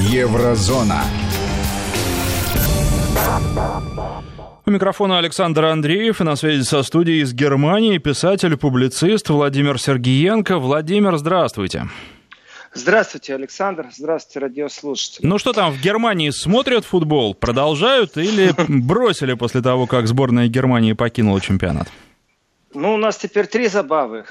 Еврозона. У микрофона Александр Андреев и на связи со студией из Германии писатель-публицист Владимир Сергиенко. Владимир, здравствуйте. Здравствуйте, Александр. Здравствуйте, радиослушатели. Ну что там, в Германии смотрят футбол? Продолжают или бросили после того, как сборная Германии покинула чемпионат? Ну, у нас теперь три забавы.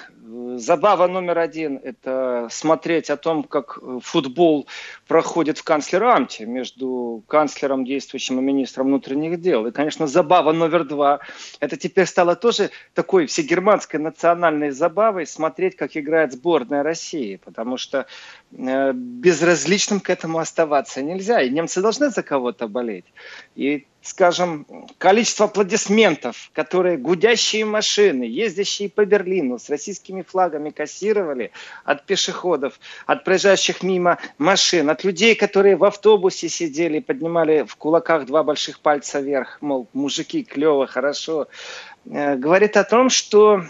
Забава номер один – это смотреть о том, как футбол проходит в канцлерамте между канцлером, действующим и министром внутренних дел. И, конечно, забава номер два – это теперь стало тоже такой всегерманской национальной забавой смотреть, как играет сборная России, потому что э, безразличным к этому оставаться нельзя. И немцы должны за кого-то болеть. И скажем, количество аплодисментов, которые гудящие машины, ездящие по Берлину с российскими флагами кассировали от пешеходов, от проезжающих мимо машин, от людей, которые в автобусе сидели, поднимали в кулаках два больших пальца вверх, мол, мужики, клево, хорошо, э, говорит о том, что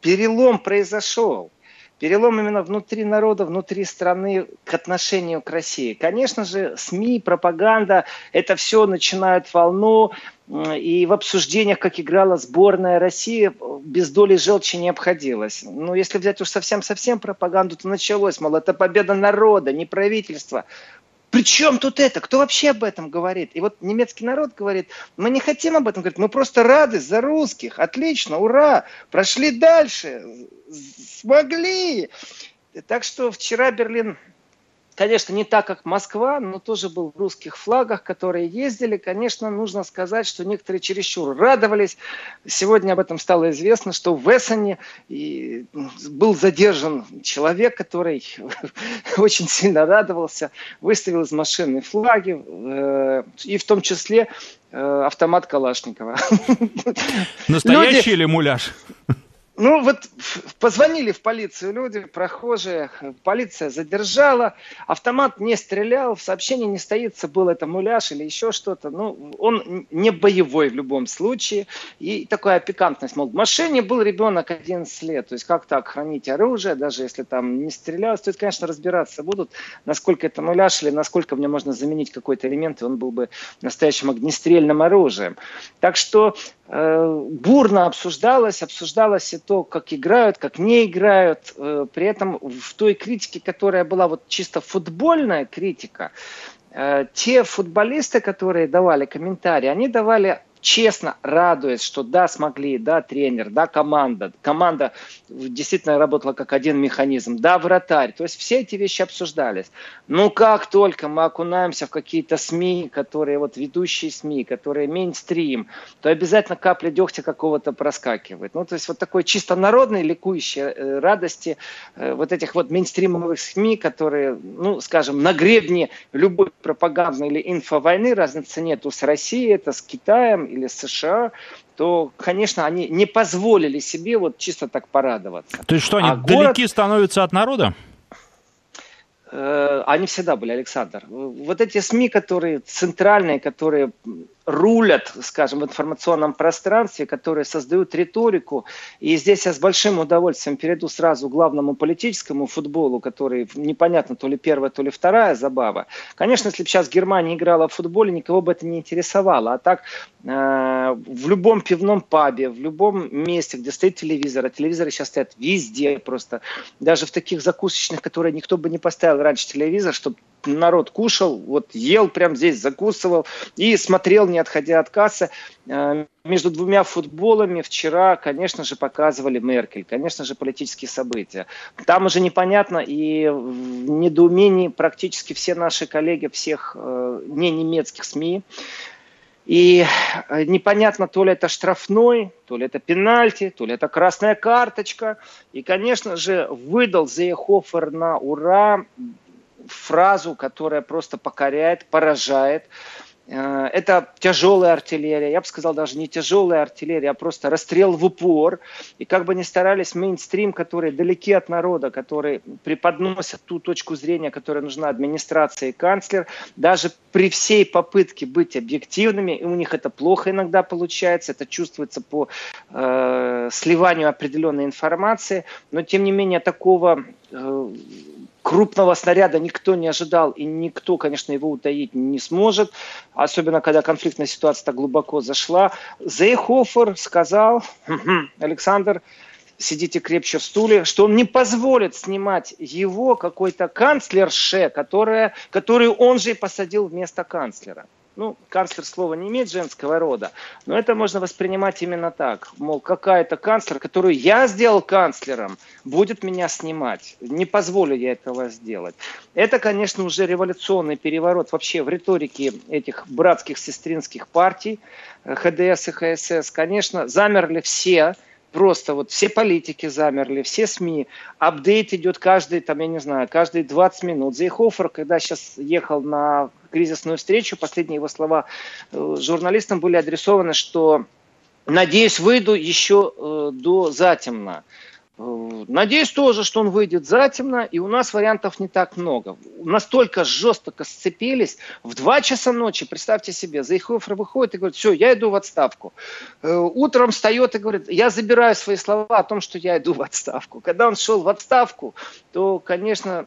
перелом произошел перелом именно внутри народа, внутри страны к отношению к России. Конечно же, СМИ, пропаганда, это все начинает волну, и в обсуждениях, как играла сборная России, без доли желчи не обходилось. Но если взять уж совсем-совсем пропаганду, то началось, мол, это победа народа, не правительства. Причем тут это? Кто вообще об этом говорит? И вот немецкий народ говорит, мы не хотим об этом говорить, мы просто рады за русских. Отлично, ура, прошли дальше, смогли. Так что вчера Берлин Конечно, не так, как Москва, но тоже был в русских флагах, которые ездили. Конечно, нужно сказать, что некоторые чересчур радовались. Сегодня об этом стало известно, что в Эссене был задержан человек, который очень сильно радовался, выставил из машины флаги, э, и в том числе э, автомат Калашникова. Настоящий Люди... или муляж? Ну вот позвонили в полицию люди, прохожие, полиция задержала, автомат не стрелял, в сообщении не стоится, был это муляж или еще что-то. Ну, он не боевой в любом случае. И такая пикантность, мол, в машине был ребенок 11 лет, то есть как так хранить оружие, даже если там не стрелялось, то есть, конечно, разбираться будут, насколько это муляж или насколько в нем можно заменить какой-то элемент, и он был бы настоящим огнестрельным оружием. Так что бурно обсуждалось, обсуждалось это то, как играют, как не играют. Э, при этом в той критике, которая была вот чисто футбольная критика, э, те футболисты, которые давали комментарии, они давали честно радуясь, что да, смогли, да, тренер, да, команда. Команда действительно работала как один механизм. Да, вратарь. То есть все эти вещи обсуждались. Но как только мы окунаемся в какие-то СМИ, которые вот ведущие СМИ, которые мейнстрим, то обязательно капля дегтя какого-то проскакивает. Ну, то есть вот такой чисто народной ликующей э, радости э, вот этих вот мейнстримовых СМИ, которые, ну, скажем, на гребне любой пропагандной или инфовойны, разницы нету с Россией, это с Китаем, или США, то, конечно, они не позволили себе вот чисто так порадоваться. То есть что, они а далеки город... становятся от народа? Э, они всегда были, Александр. Вот эти СМИ, которые центральные, которые рулят, скажем, в информационном пространстве, которые создают риторику. И здесь я с большим удовольствием перейду сразу к главному политическому футболу, который непонятно, то ли первая, то ли вторая забава. Конечно, если бы сейчас Германия играла в футболе, никого бы это не интересовало. А так э, в любом пивном пабе, в любом месте, где стоит телевизор, а телевизоры сейчас стоят везде просто, даже в таких закусочных, которые никто бы не поставил раньше телевизор, чтобы народ кушал, вот ел прям здесь, закусывал и смотрел, не отходя от кассы. Э, между двумя футболами вчера, конечно же, показывали Меркель, конечно же, политические события. Там уже непонятно и в недоумении практически все наши коллеги всех э, не немецких СМИ. И э, непонятно, то ли это штрафной, то ли это пенальти, то ли это красная карточка. И, конечно же, выдал Зейхофер на ура фразу, которая просто покоряет, поражает. Э, это тяжелая артиллерия, я бы сказал даже не тяжелая артиллерия, а просто расстрел в упор. И как бы ни старались мейнстрим, которые далеки от народа, которые преподносят ту точку зрения, которая нужна администрации и канцлер, даже при всей попытке быть объективными, и у них это плохо иногда получается, это чувствуется по э, сливанию определенной информации, но тем не менее такого э, крупного снаряда никто не ожидал, и никто, конечно, его утаить не сможет, особенно когда конфликтная ситуация так глубоко зашла. Зейхофер сказал, Александр, сидите крепче в стуле, что он не позволит снимать его какой-то канцлерше, которая, которую он же и посадил вместо канцлера. Ну, канцлер слова не имеет женского рода, но это можно воспринимать именно так. Мол, какая-то канцлер, которую я сделал канцлером, будет меня снимать. Не позволю я этого сделать. Это, конечно, уже революционный переворот вообще в риторике этих братских сестринских партий, э, ХДС и ХСС. Конечно, замерли все, просто вот все политики замерли, все СМИ, апдейт идет каждый, там, я не знаю, каждые 20 минут. Зейхофер, когда сейчас ехал на кризисную встречу, последние его слова э, журналистам были адресованы, что надеюсь, выйду еще э, до затемна. Э, надеюсь тоже, что он выйдет затемно, и у нас вариантов не так много. Настолько жестко сцепились. В 2 часа ночи, представьте себе, Зайхофер выходит и говорит, все, я иду в отставку. Утром встает и говорит, я забираю свои слова о том, что я иду в отставку. Когда он шел в отставку, то, конечно,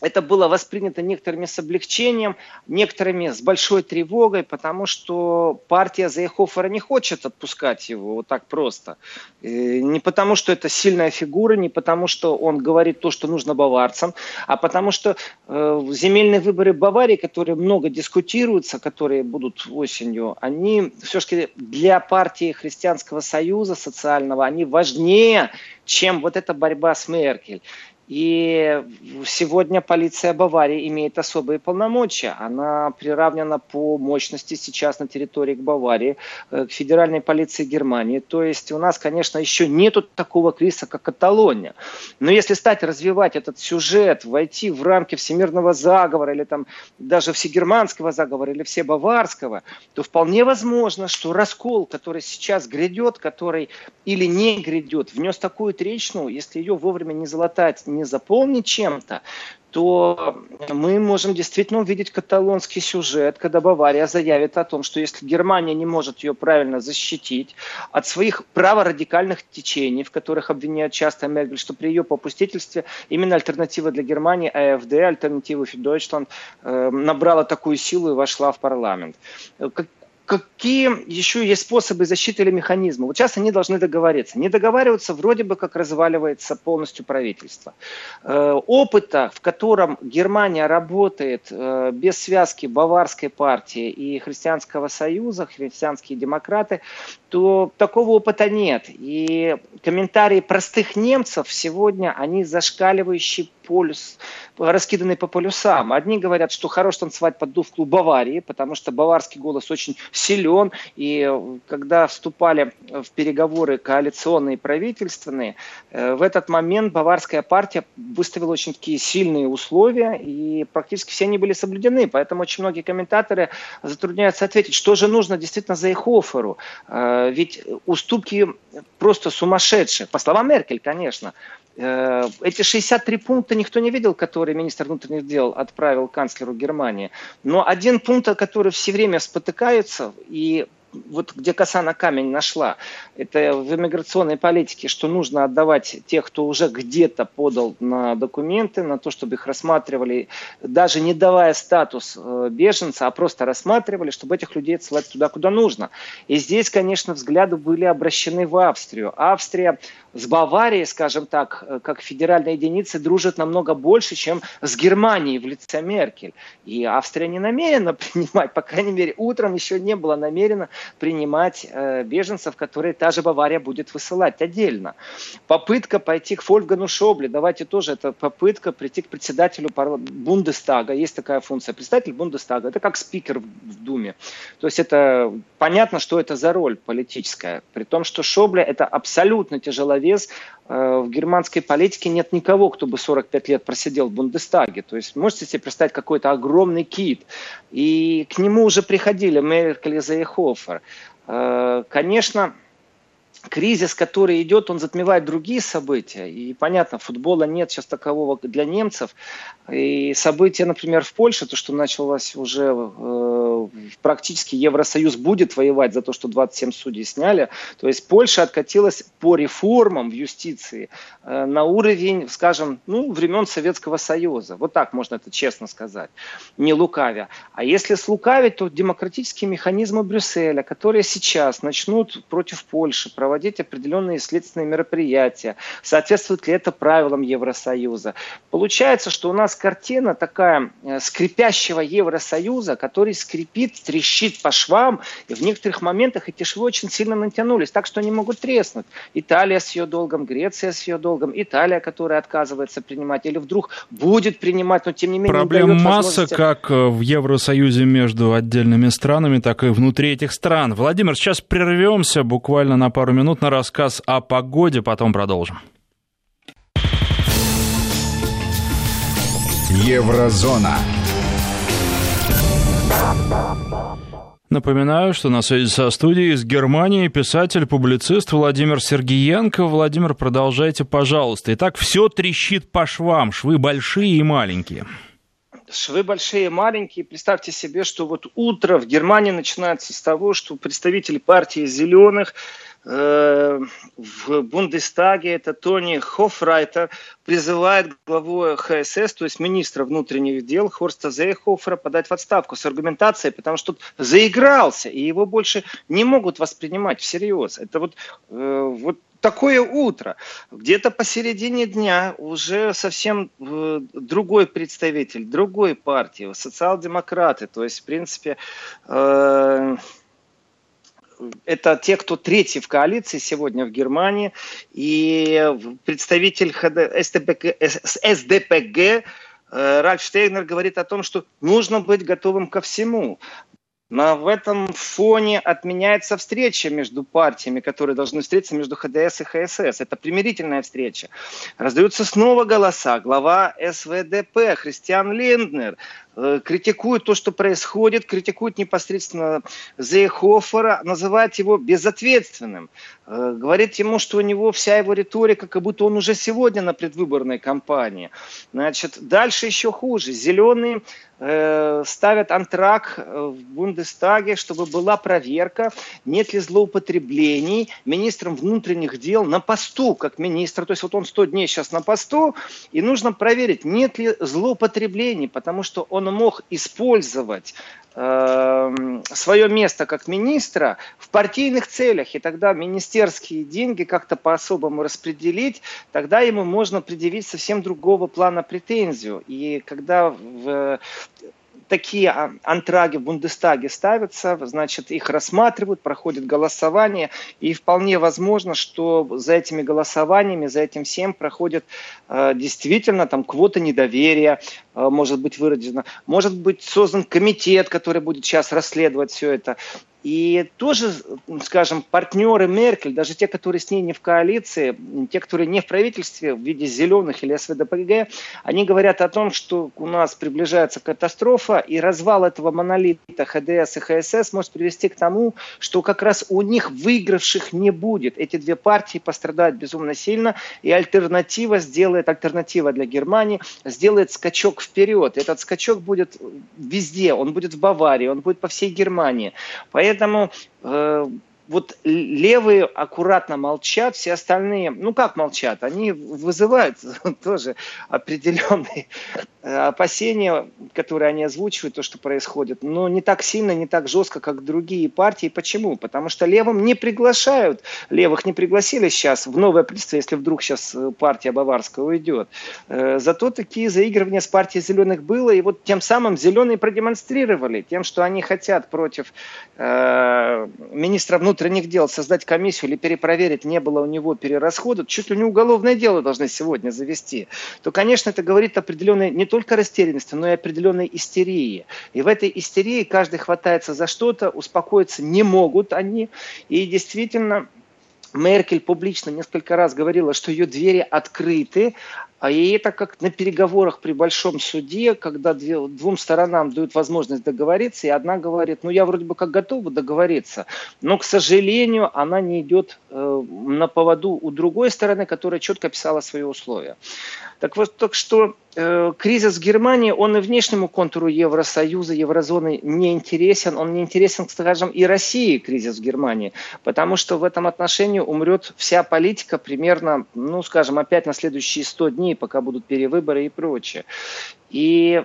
это было воспринято некоторыми с облегчением, некоторыми с большой тревогой, потому что партия Зайхофера не хочет отпускать его вот так просто. Не потому, что это сильная фигура, не потому, что он говорит то, что нужно баварцам, а потому что э, земельные выборы Баварии, которые много дискутируются, которые будут осенью, они все-таки для партии Христианского Союза социального, они важнее, чем вот эта борьба с Меркель. И сегодня полиция Баварии имеет особые полномочия. Она приравнена по мощности сейчас на территории к Баварии, э, к федеральной полиции Германии. То есть у нас, конечно, еще нету такого кризиса, как Каталония. Но если стать развивать этот сюжет, войти в рамки всемирного заговора или там даже всегерманского заговора или всебаварского, то вполне возможно, что раскол, который сейчас грядет, который или не грядет, внес такую трещину, если ее вовремя не залатать, не заполнить чем-то, то мы можем действительно увидеть каталонский сюжет, когда Бавария заявит о том, что если Германия не может ее правильно защитить от своих праворадикальных течений, в которых обвиняют часто Меркель, что при ее попустительстве именно альтернатива для Германии, АФД, альтернатива für э, набрала такую силу и вошла в парламент какие еще есть способы защиты или механизмы? Вот сейчас они должны договориться. Не договариваются, вроде бы как разваливается полностью правительство. Э, опыта, в котором Германия работает э, без связки Баварской партии и Христианского союза, христианские демократы, то такого опыта нет. И комментарии простых немцев сегодня, они зашкаливающие полюс, раскиданы по полюсам. Одни говорят, что хорош танцевать под дувку Баварии, потому что баварский голос очень силен, и когда вступали в переговоры коалиционные и правительственные, э, в этот момент баварская партия выставила очень такие сильные условия, и практически все они были соблюдены, поэтому очень многие комментаторы затрудняются ответить, что же нужно действительно за их оферу, э, ведь уступки просто сумасшедшие, по словам Меркель, конечно, Э, эти 63 пункта никто не видел, которые министр внутренних дел отправил канцлеру Германии. Но один пункт, который все время спотыкается и вот где коса на камень нашла, это в иммиграционной политике, что нужно отдавать тех, кто уже где-то подал на документы, на то, чтобы их рассматривали, даже не давая статус э, беженца, а просто рассматривали, чтобы этих людей отсылать туда, куда нужно. И здесь, конечно, взгляды были обращены в Австрию. Австрия с Баварией, скажем так, э, как федеральной единицей, дружит намного больше, чем с Германией в лице Меркель. И Австрия не намерена принимать, по крайней мере, утром еще не было намерена принимать э, беженцев, которые та же Бавария будет высылать отдельно. Попытка пойти к Фольгану Шобле, давайте тоже, это попытка прийти к председателю Бундестага, есть такая функция, председатель Бундестага, это как спикер в Думе. То есть это понятно, что это за роль политическая, при том, что Шобле это абсолютно тяжеловес, в германской политике нет никого, кто бы 45 лет просидел в Бундестаге. То есть можете себе представить какой-то огромный кит. И к нему уже приходили Меркель и Зейхофер. Э, конечно, кризис, который идет, он затмевает другие события. И понятно, футбола нет сейчас такового для немцев. И события, например, в Польше, то, что началось уже э, практически Евросоюз будет воевать за то, что 27 судей сняли. То есть Польша откатилась по реформам в юстиции э, на уровень, скажем, ну, времен Советского Союза. Вот так можно это честно сказать, не лукавя. А если слукавить, то демократические механизмы Брюсселя, которые сейчас начнут против Польши проводить определенные следственные мероприятия, соответствует ли это правилам Евросоюза. Получается, что у нас картина такая э, скрипящего Евросоюза, который скрипит, трещит по швам, и в некоторых моментах эти швы очень сильно натянулись, так что они могут треснуть. Италия с ее долгом, Греция с ее долгом, Италия, которая отказывается принимать, или вдруг будет принимать, но тем не менее... Проблем не масса как э, в Евросоюзе между отдельными странами, так и внутри этих стран. Владимир, сейчас прервемся буквально на пару минут на рассказ о погоде, потом продолжим. Еврозона. Напоминаю, что на связи со студией из Германии писатель-публицист Владимир Сергиенко. Владимир, продолжайте, пожалуйста. Итак, все трещит по швам, швы большие и маленькие. Швы большие и маленькие. Представьте себе, что вот утро в Германии начинается с того, что представители партии «Зеленых» в Бундестаге, это Тони Хофрайтер, призывает главу ХСС, то есть министра внутренних дел Хорста Зейхофера подать в отставку с аргументацией, потому что заигрался, и его больше не могут воспринимать всерьез. Это вот, э, вот такое утро. Где-то посередине дня уже совсем э, другой представитель, другой партии, социал-демократы, то есть, в принципе, э, это те, кто третий в коалиции сегодня в Германии. И представитель СДПГ, СДПГ э, Ральф Штейнер говорит о том, что нужно быть готовым ко всему. Но в этом фоне отменяется встреча между партиями, которые должны встретиться между ХДС и ХСС. Это примирительная встреча. Раздаются снова голоса. Глава СВДП Христиан Линднер Э, критикует то, что происходит, критикует непосредственно Зейхофера, называет его безответственным, э, говорит ему, что у него вся его риторика, как будто он уже сегодня на предвыборной кампании. Значит, дальше еще хуже. Зеленые э, ставят антрак в Бундестаге, чтобы была проверка, нет ли злоупотреблений министром внутренних дел на посту, как министр. То есть вот он 100 дней сейчас на посту, и нужно проверить, нет ли злоупотреблений, потому что он мог использовать э, свое место как министра в партийных целях, и тогда министерские деньги как-то по-особому распределить, тогда ему можно предъявить совсем другого плана претензию. И когда в такие а, антраги в Бундестаге ставятся, значит, их рассматривают, проходит голосование, и вполне возможно, что за этими голосованиями, за этим всем проходит э, действительно там квота недоверия, э, может быть выражена, может быть создан комитет, который будет сейчас расследовать все это. И тоже, скажем, партнеры Меркель, даже те, которые с ней не в коалиции, те, которые не в правительстве в виде зеленых или СВДПГ, они говорят о том, что у нас приближается катастрофа, и развал этого монолита ХДС и ХСС может привести к тому, что как раз у них выигравших не будет. Эти две партии пострадают безумно сильно, и альтернатива сделает, альтернатива для Германии сделает скачок вперед. Этот скачок будет везде, он будет в Баварии, он будет по всей Германии. Поэтому Поэтому э, вот левые аккуратно молчат, все остальные, ну как молчат, они вызывают тоже определенные э, опасения, которые они озвучивают, то, что происходит, но не так сильно, не так жестко, как другие партии. Почему? Потому что левым не приглашают, левых не пригласили сейчас в новое правительство, если вдруг сейчас э, партия Баварская уйдет. Э, зато такие заигрывания с партией зеленых было, и вот тем самым зеленые продемонстрировали тем, что они хотят против э, министра внутренних внутренних дел создать комиссию или перепроверить, не было у него перерасхода, чуть ли не уголовное дело должны сегодня завести, то, конечно, это говорит о определенной не только растерянности, но и определенной истерии. И в этой истерии каждый хватается за что-то, успокоиться не могут они. И действительно, Меркель публично несколько раз говорила, что ее двери открыты, а и это как на переговорах при большом суде, когда двум сторонам дают возможность договориться, и одна говорит, ну я вроде бы как готова договориться, но, к сожалению, она не идет э, на поводу у другой стороны, которая четко писала свои условия. Так вот, так что э, кризис Германии, он и внешнему контуру Евросоюза, Еврозоны не интересен. Он не интересен, скажем, и России кризис Германии. Потому что в этом отношении умрет вся политика примерно, ну, скажем, опять на следующие 100 дней, пока будут перевыборы и прочее. И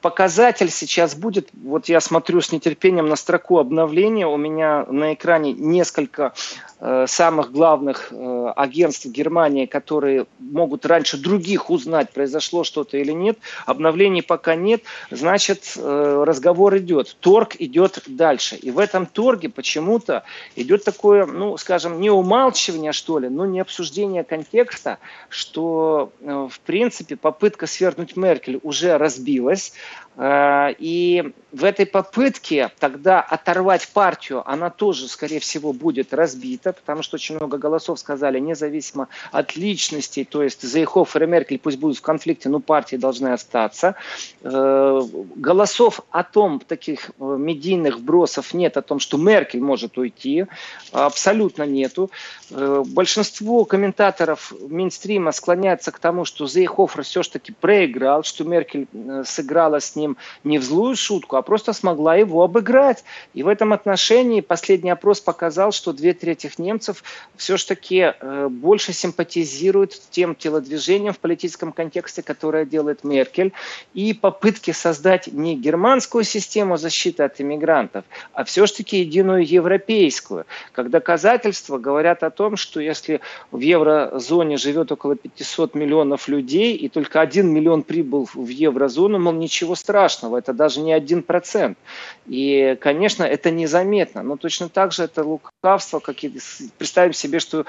показатель сейчас будет, вот я смотрю с нетерпением на строку обновления, у меня на экране несколько самых главных э, агентств Германии, которые могут раньше других узнать, произошло что-то или нет. Обновлений пока нет, значит, э, разговор идет, торг идет дальше. И в этом торге почему-то идет такое, ну, скажем, не умалчивание, что ли, но не обсуждение контекста, что, э, в принципе, попытка свергнуть Меркель уже разбилась, Э, и в этой попытке тогда оторвать партию, она тоже, скорее всего, будет разбита, потому что очень много голосов сказали, независимо от личностей, то есть Зейхофер и Меркель пусть будут в конфликте, но партии должны остаться. Э, голосов о том, таких э, медийных вбросов нет, о том, что Меркель может уйти, абсолютно нету. Большинство комментаторов Минстрима склоняется к тому, что Зейхофер все-таки проиграл, что Меркель сыграла с ним не в злую шутку, а просто смогла его обыграть. И в этом отношении последний опрос показал, что две трети немцев все-таки э, больше симпатизируют тем телодвижением в политическом контексте, которое делает Меркель, и попытки создать не германскую систему защиты от иммигрантов, а все-таки единую европейскую, как доказательство говорят о том, что если в еврозоне живет около 500 миллионов людей, и только один миллион прибыл в еврозону, мол, ничего страшного это даже не один процент. И, конечно, это незаметно, но точно так же это лукавство, как и представим себе, что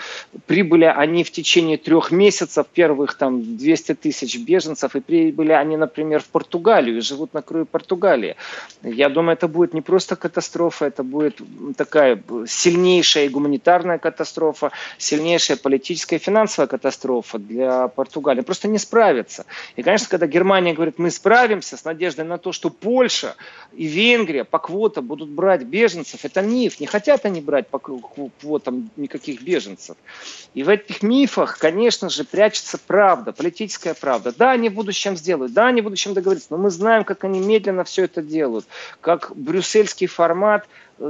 прибыли они в течение трех месяцев, первых там 200 тысяч беженцев, и прибыли они, например, в Португалию, и живут на краю Португалии. Я думаю, это будет не просто катастрофа, это будет такая сильнейшая гуманитарная катастрофа, сильнейшая политическая и финансовая катастрофа для Португалии. Просто не справится. И, конечно, когда Германия говорит, мы справимся с надеждой на то, что Польша и Венгрия по квотам будут брать беженцев, это миф. Не хотят они брать по квотам никаких беженцев. И в этих мифах, конечно же, прячется правда, политическая правда. Да, они в будущем сделают, да, они в будущем договорятся, но мы знаем, как они медленно все это делают, как брюссельский формат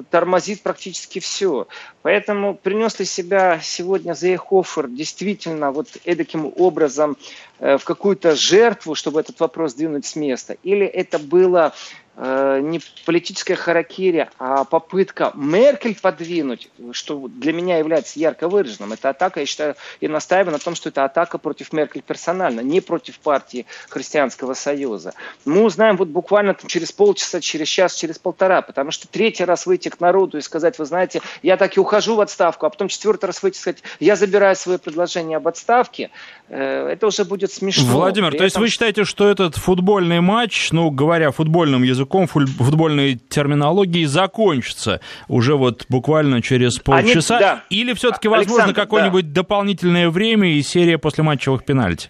тормозит практически все. Поэтому принес ли себя сегодня Зейхофер действительно вот эдаким образом э, в какую-то жертву, чтобы этот вопрос двинуть с места? Или это было Э, не политическая харакири, а попытка Меркель подвинуть, что для меня является ярко выраженным. Это атака, я считаю, и настаиваю на том, что это атака против Меркель персонально, не против партии Христианского Союза. Мы узнаем вот буквально через полчаса, через час, через полтора, потому что третий раз выйти к народу и сказать, вы знаете, я так и ухожу в отставку, а потом четвертый раз выйти и сказать, я забираю свое предложение об отставке, э, это уже будет смешно. Владимир, При то есть вы считаете, что этот футбольный матч, ну, говоря футбольным языком, футбольной терминологии закончится уже вот буквально через полчаса? Они, да. Или все-таки возможно какое-нибудь да. дополнительное время и серия после матчевых пенальти?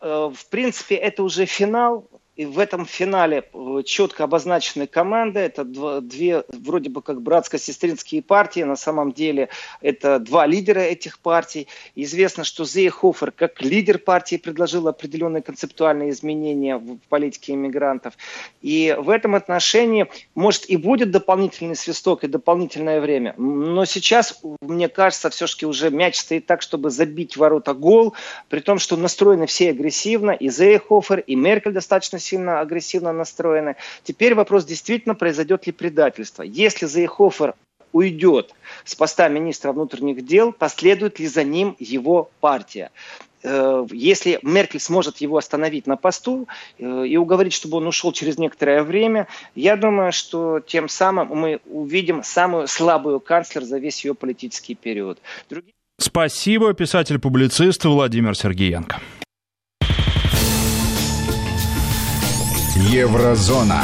Э, в принципе, это уже финал. И в этом финале э, четко обозначены команды. Это две вроде бы как братско-сестринские партии. На самом деле это два лидера этих партий. Известно, что Зейхофер как лидер партии предложил определенные концептуальные изменения в политике иммигрантов. И в этом отношении, может, и будет дополнительный свисток и дополнительное время. Но сейчас, мне кажется, все-таки уже мяч стоит так, чтобы забить ворота гол, при том, что настроены все агрессивно. И Зейхофер, и Меркель достаточно сильно агрессивно настроены. Теперь вопрос, действительно произойдет ли предательство. Если Зейхофер уйдет с поста министра внутренних дел, последует ли за ним его партия э, если Меркель сможет его остановить на посту э, и уговорить, чтобы он ушел через некоторое время, я думаю, что тем самым мы увидим самую слабую канцлер за весь ее политический период. Другие... Спасибо, писатель-публицист Владимир Сергеенко. Еврозона.